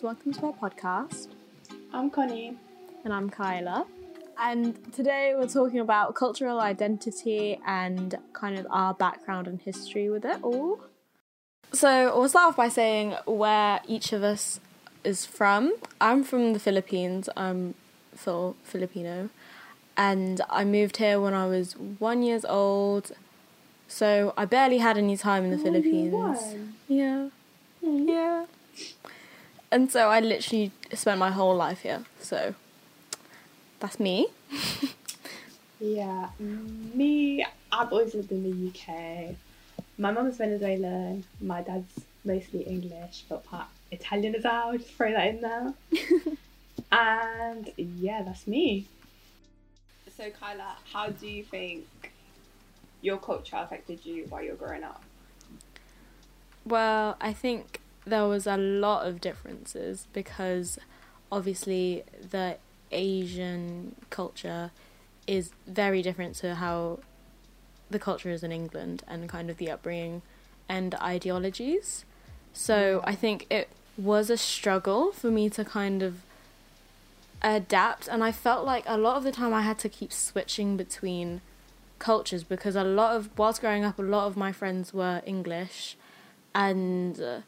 guys. Welcome to our podcast. I'm Connie. And I'm Kyla. And today we're talking about cultural identity and kind of our background and history with it all. So we'll start off by saying where each of us is from. I'm from the Philippines. I'm full Filipino. And I moved here when I was one years old. So I barely had any time in the Oh, Philippines. one. Yeah. Mm. Yeah. And so I literally spent my whole life here. So that's me. Yeah, me, I've always lived in the UK. My mum's Venezuelan, my dad's mostly English, but part Italian as well, just throw that in there. and yeah, that's me. So, Kyla, how do you think your culture affected you while you're growing up? Well, I think there was a lot of differences because obviously the Asian culture is very different to how the culture is in England and kind of the upbringing and ideologies. So I think it was a struggle for me to kind of adapt and I felt like a lot of the time I had to keep switching between cultures because a lot of whilst growing up a lot of my friends were English and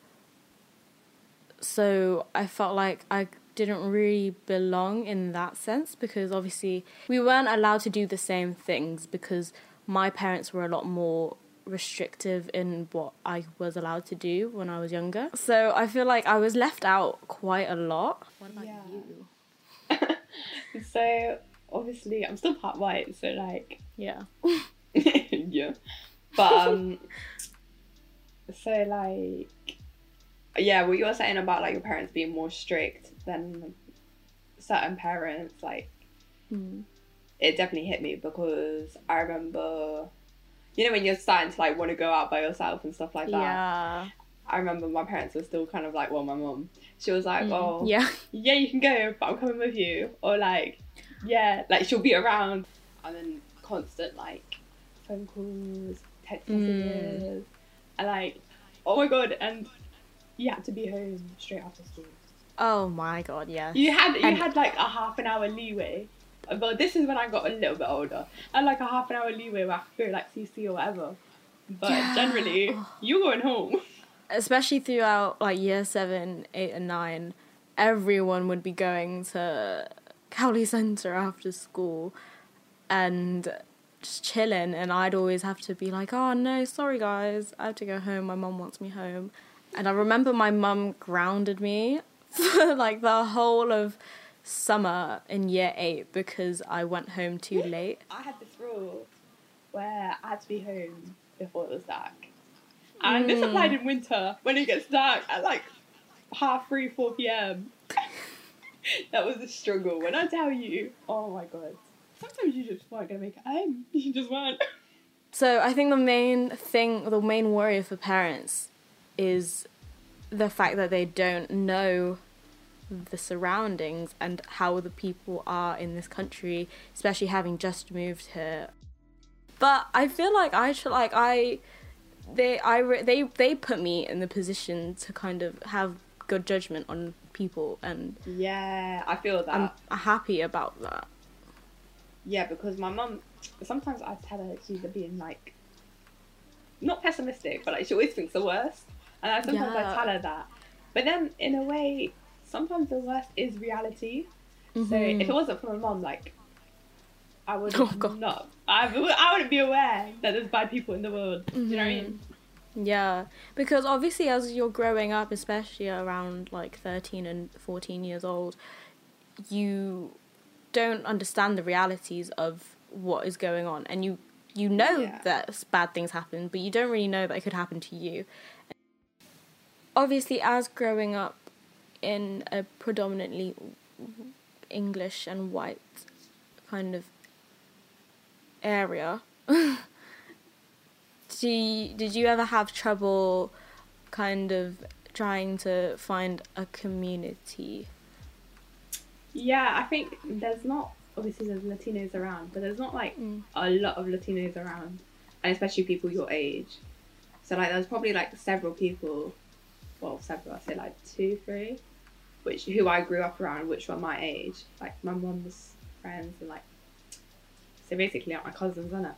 so I felt like I didn't really belong in that sense because obviously we weren't allowed to do the same things because my parents were a lot more restrictive in what I was allowed to do when I was younger. So I feel like I was left out quite a lot. What about Yeah. you? so, obviously, I'm still part white, so like, Yeah. yeah. But um so like yeah, what you were saying about like your parents being more strict than certain parents, like Mm. it definitely hit me because I remember you know when you're starting to like want to go out by yourself and stuff like that. Yeah. I remember my parents were still kind of like, well, my mom, she was like, Mm. oh, Yeah. yeah, you can go, but I'm coming with you. Or like, yeah, like she'll be around. And then constant like phone calls, text Mm. messages, and like, oh my god, and you had to be home straight after school. Oh my god, yes. You had you And- had like a half an hour leeway. But this is when I got a little bit older. I had like a half an hour leeway where I could go like CC or whatever. But Yeah. generally, you're going home. especially throughout like year seven, eight, and nine, everyone would be going to Cowley Centre after school and just chilling, and I'd always have to be like, "Oh no, sorry guys, I have to go home. My mum wants me home." And I remember my mum grounded me for like the whole of summer in year eight because I went home too late. I had this rule where I had to be home before it was dark. And this Mm. applied in winter when it gets dark at like half three, four p.m. that was a struggle. When I tell you, oh my god, sometimes you just weren't gonna make it home. You just weren't. So I think the main thing, the main worry for parents is the fact that they don't know the surroundings and how the people are in this country, especially having just moved here. But I feel like I should like I they I they they put me in the position to kind of have good judgment on people and Yeah, I feel that. I'm happy about that. Yeah, because my mum, sometimes I tell her she's being like, not pessimistic, but like she always thinks the worst. And I sometimes Yeah. I tell her that. But then in a way, sometimes the worst is reality. So Mhm. if it wasn't for my mom, like, I would Oh, not. I, I wouldn't be aware that there's bad people in the world. Do you know what I mean? Yeah, because obviously, as you're growing up, especially around like 13 and 14 years old, you don't understand the realities of what is going on, and you you know Yeah. that bad things happen, but you don't really know that it could happen to you. Obviously, as growing up in a predominantly English and white kind of area. Do you, did you ever have trouble kind of trying to find a community? Yeah, I think there's not, obviously, there's Latinos around, but there's not like Mm. a lot of Latinos around, and especially people your age. So like, there's probably like several people. Well, several. I say like two, three. which who I grew up around, which were my age, like my mum's friends and like so basically like my cousins, isn't it?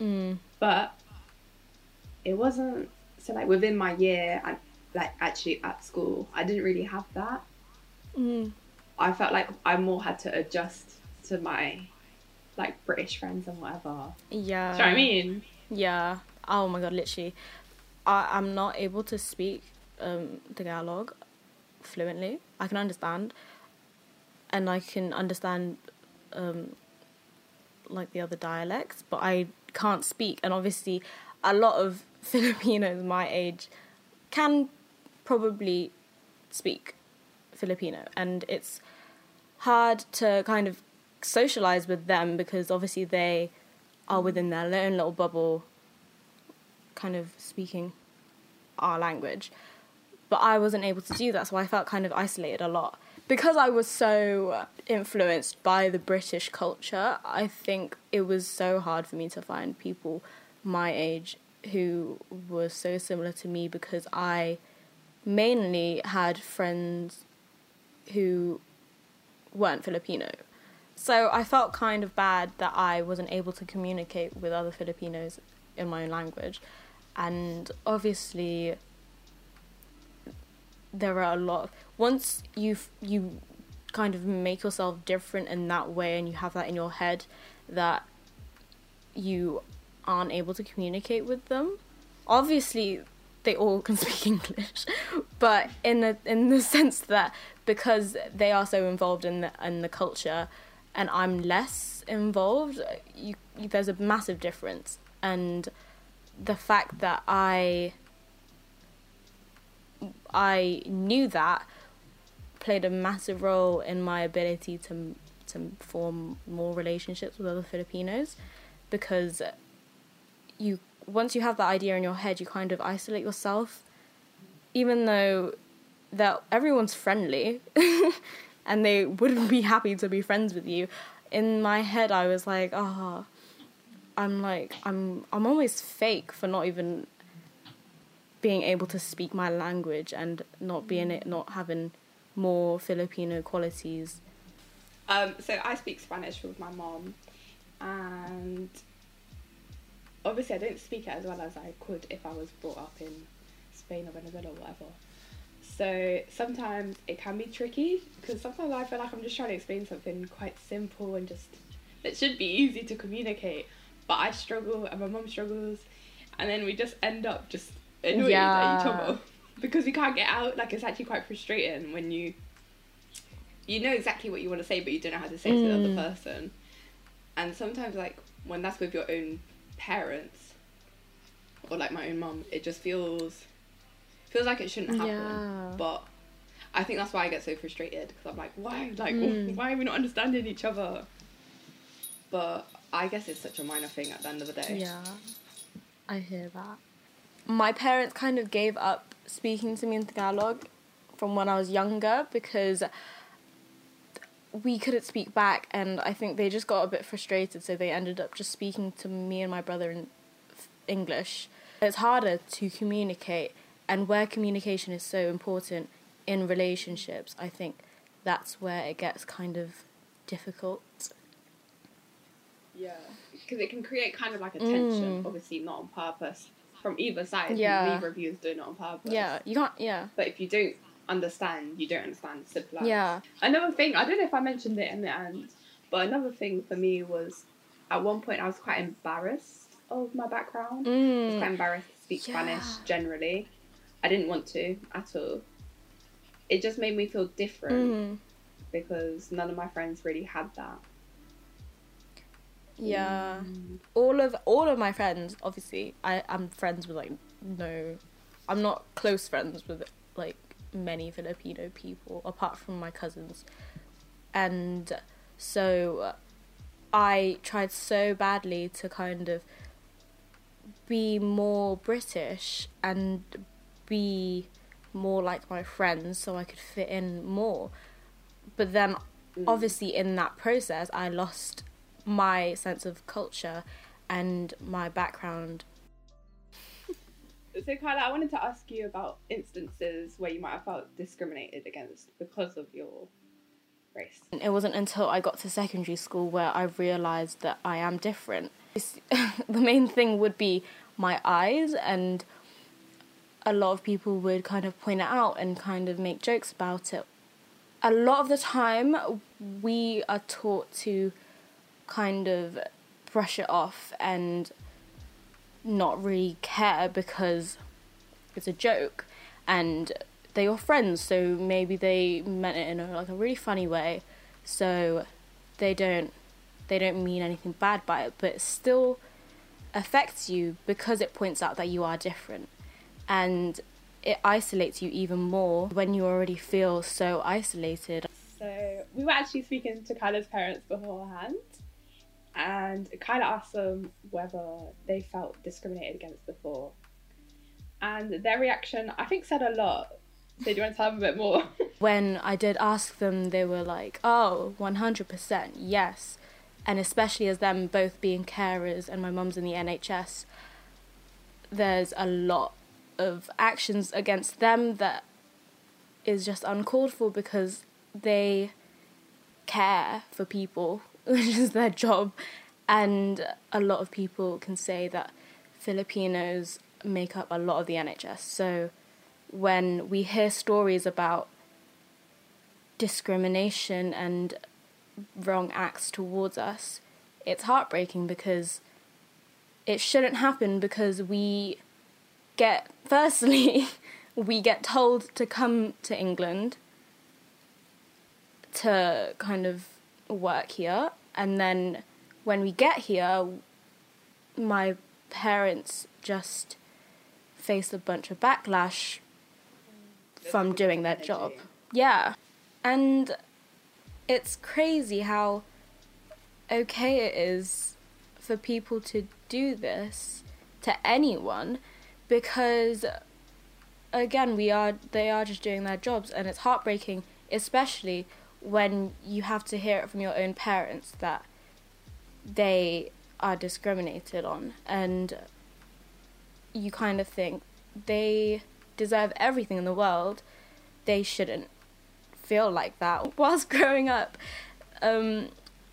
Mm. But it wasn't so like within my year and like actually at school, I didn't really have that. Mm. I felt like I more had to adjust to my like British friends and whatever. Yeah. Do you know what I mean? Yeah. Oh my god, literally. I, I'm not able to speak um, Tagalog fluently. I can understand. And I can understand um, like the other dialects, but I can't speak. And obviously, a lot of Filipinos my age can probably speak Filipino. And it's hard to kind of socialize with them because obviously they are within their own little bubble, kind of speaking our language. But I wasn't able to do that, so I felt kind of isolated a lot. Because I was so influenced by the British culture, I think it was so hard for me to find people my age who were so similar to me because I mainly had friends who weren't Filipino. So I felt kind of bad that I wasn't able to communicate with other Filipinos in my own language. And obviously, there are a lot. Once you you kind of make yourself different in that way, and you have that in your head, that you aren't able to communicate with them. Obviously, they all can speak English, but in the in the sense that because they are so involved in the in the culture, and I'm less involved, you there's a massive difference, and the fact that I I knew that played a massive role in my ability to to form more relationships with other Filipinos because you once you have that idea in your head you kind of isolate yourself. Even though that everyone's friendly and they would be happy to be friends with you in my head I was like oh I'm like I'm I'm almost fake for not even being able to speak my language and not being it not having more Filipino qualities. Um, so I speak Spanish with my mom, and obviously I don't speak it as well as I could if I was brought up in Spain or Venezuela or whatever. So sometimes it can be tricky because sometimes I feel like I'm just trying to explain something quite simple and just it should be easy to communicate, but I struggle and my mom struggles, and then we just end up just annoyed Yeah. at each other because you can't get out. Like it's actually quite frustrating when you you know exactly what you want to say, but you don't know how to say it to the Mm. other person. And sometimes, like when that's with your own parents or like my own mum, it just feels feels like it shouldn't happen. Yeah. But I think that's why I get so frustrated because I'm like, why, like, Mm. why are we not understanding each other? But I guess it's such a minor thing at the end of the day. Yeah, I hear that. My parents kind of gave up speaking to me in Tagalog from when I was younger because we couldn't speak back, and I think they just got a bit frustrated, so they ended up just speaking to me and my brother in English. It's harder to communicate, and where communication is so important in relationships, I think that's where it gets kind of difficult. Yeah, because it can create kind of like a tension. Mm. Obviously, not on purpose from either side. Yeah. of you doing it on purpose. Yeah, you can't. Yeah, But if you don't understand, you don't understand. Simple yeah. Another thing, I don't know if I mentioned it in the end, but another thing for me was at one point I was quite embarrassed of my background. I was quite Mm. embarrassed to speak Yeah. Spanish generally. I didn't want to at all. It just made me feel different Mm. because none of my friends really had that. Yeah. Mm. All of all of my friends, obviously, I I'm friends with like no, I'm not close friends with like many Filipino people apart from my cousins, and so I tried so badly to kind of be more British and be more like my friends so I could fit in more. But then Mm. obviously in that process I lost my sense of culture and my background. So, Kyla, I wanted to ask you about instances where you might have felt discriminated against because of your race. It wasn't until I got to secondary school where I realised that I am different. the main thing would be my eyes, and a lot of people would kind of point it out and kind of make jokes about it. A lot of the time, we are taught to kind of brush it off and not really care because it's a joke. And they're your friends so maybe they meant it in a, like a really funny way. So they don't they don't mean anything bad by it but it still affects you because it points out that you are different. And it isolates you even more when you already feel so isolated. So we were actually speaking to Kyla's parents beforehand and kind of asked them whether they felt discriminated against before. And their reaction, I think, said a lot. So, do you want to tell them a bit more? when I did ask them, they were like, oh, 100%, yes. And especially as them both being carers and my mum's in the NHS, there's a lot of actions against them that is just uncalled for because they care for people which is their job. And a lot of people can say that Filipinos make up a lot of the NHS. So when we hear stories about discrimination and wrong acts towards us, it's heartbreaking because it shouldn't happen because we get, firstly, we get told to come to England to kind of work here, and then when we get here, my parents just face a bunch of backlash from doing their job. Yeah. And it's crazy how okay it is for people to do this to anyone because again we are they are just doing their jobs and it's heartbreaking especially when you have to hear it from your own parents that they are discriminated on. And you kind of think they deserve everything in the world. They shouldn't feel like that whilst growing up. Um,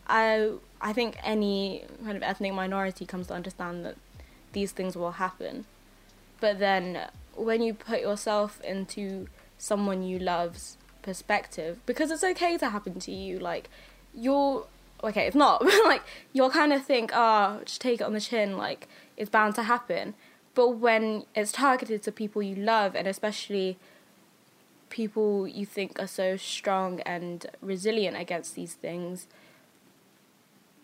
i i think any kind of ethnic minority comes to understand that these things will happen. But then when you put yourself into someone you love's perspective because it's okay to happen to you like you're okay it's not like you'll kind of think oh just take it on the chin like it's bound to happen. But when it's targeted to people you love and especially people you think are so strong and resilient against these things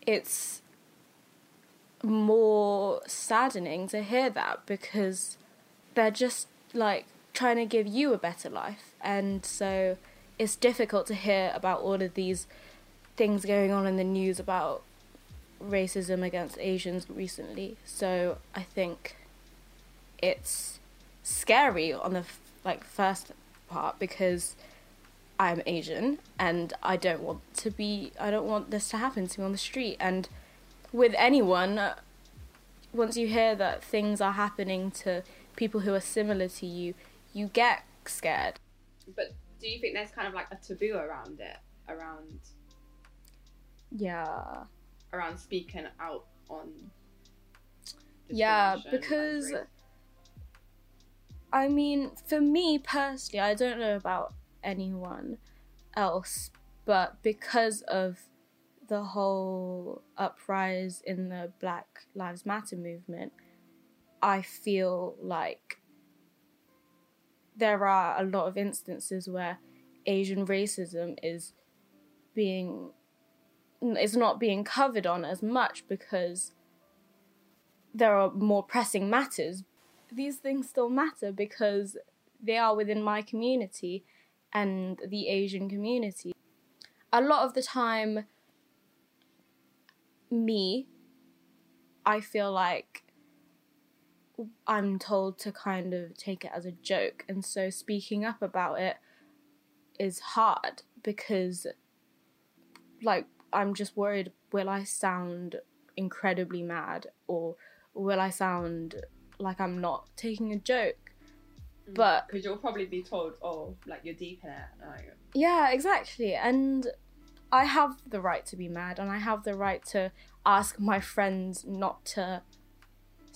it's more saddening to hear that because they're just like trying to give you a better life. And so it's difficult to hear about all of these things going on in the news about racism against Asians recently. So I think it's scary on the like first part because I'm Asian and I don't want to be I don't want this to happen to me on the street and with anyone once you hear that things are happening to people who are similar to you you get scared but do you think there's kind of like a taboo around it around yeah. around speaking out on yeah because i mean for me personally i don't know about anyone else but because of the whole uprise in the black lives matter movement i feel like there are a lot of instances where Asian racism is being is not being covered on as much because there are more pressing matters. These things still matter because they are within my community and the Asian community. A lot of the time, me, I feel like I'm told to kind of take it as a joke, and so speaking up about it is hard because, like, I'm just worried will I sound incredibly mad or will I sound like I'm not taking a joke. Mm, but because you'll probably be told, oh, like you're deep in it. Yeah, exactly. And I have the right to be mad, and I have the right to ask my friends not to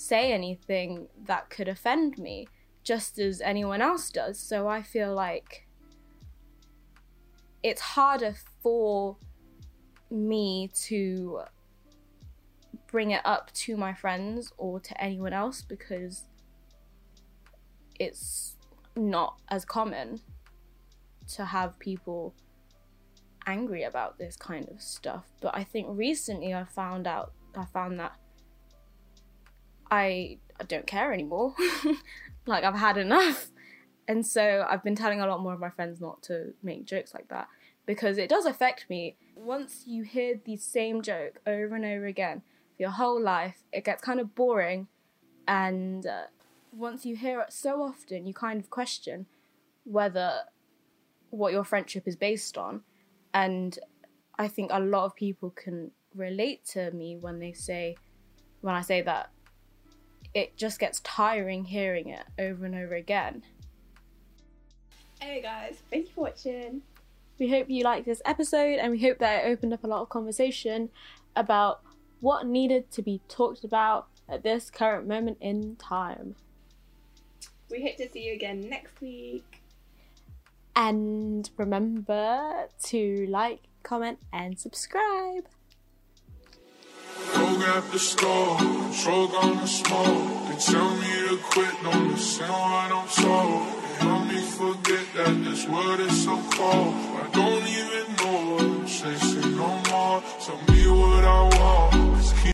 say anything that could offend me, just as anyone else does. So I feel like it's harder for me to bring it up to my friends or to anyone else because it's not as common to have people angry about this kind of stuff. But I think recently I found out I found that I, I don't care anymore. like I've had enough. And so I've been telling a lot more of my friends not to make jokes like that because it does affect me. Once you hear the same joke over and over again for your whole life, it gets kind of boring. And uh, once you hear it so often, you kind of question whether what your friendship is based on. And I think a lot of people can relate to me when they say, when I say that it just gets tiring hearing it over and over again. Hey guys, thank you for watching. We hope you liked this episode and we hope that it opened up a lot of conversation about what needed to be talked about at this current moment in time. We hope to see you again next week. And remember to like, comment, and subscribe smoke after smoke, stroke on the smoke. They tell me to quit, don't listen what I'm told. They help me forget that this world is so cold. I don't even know what I'm chasing no more. Tell me what I want.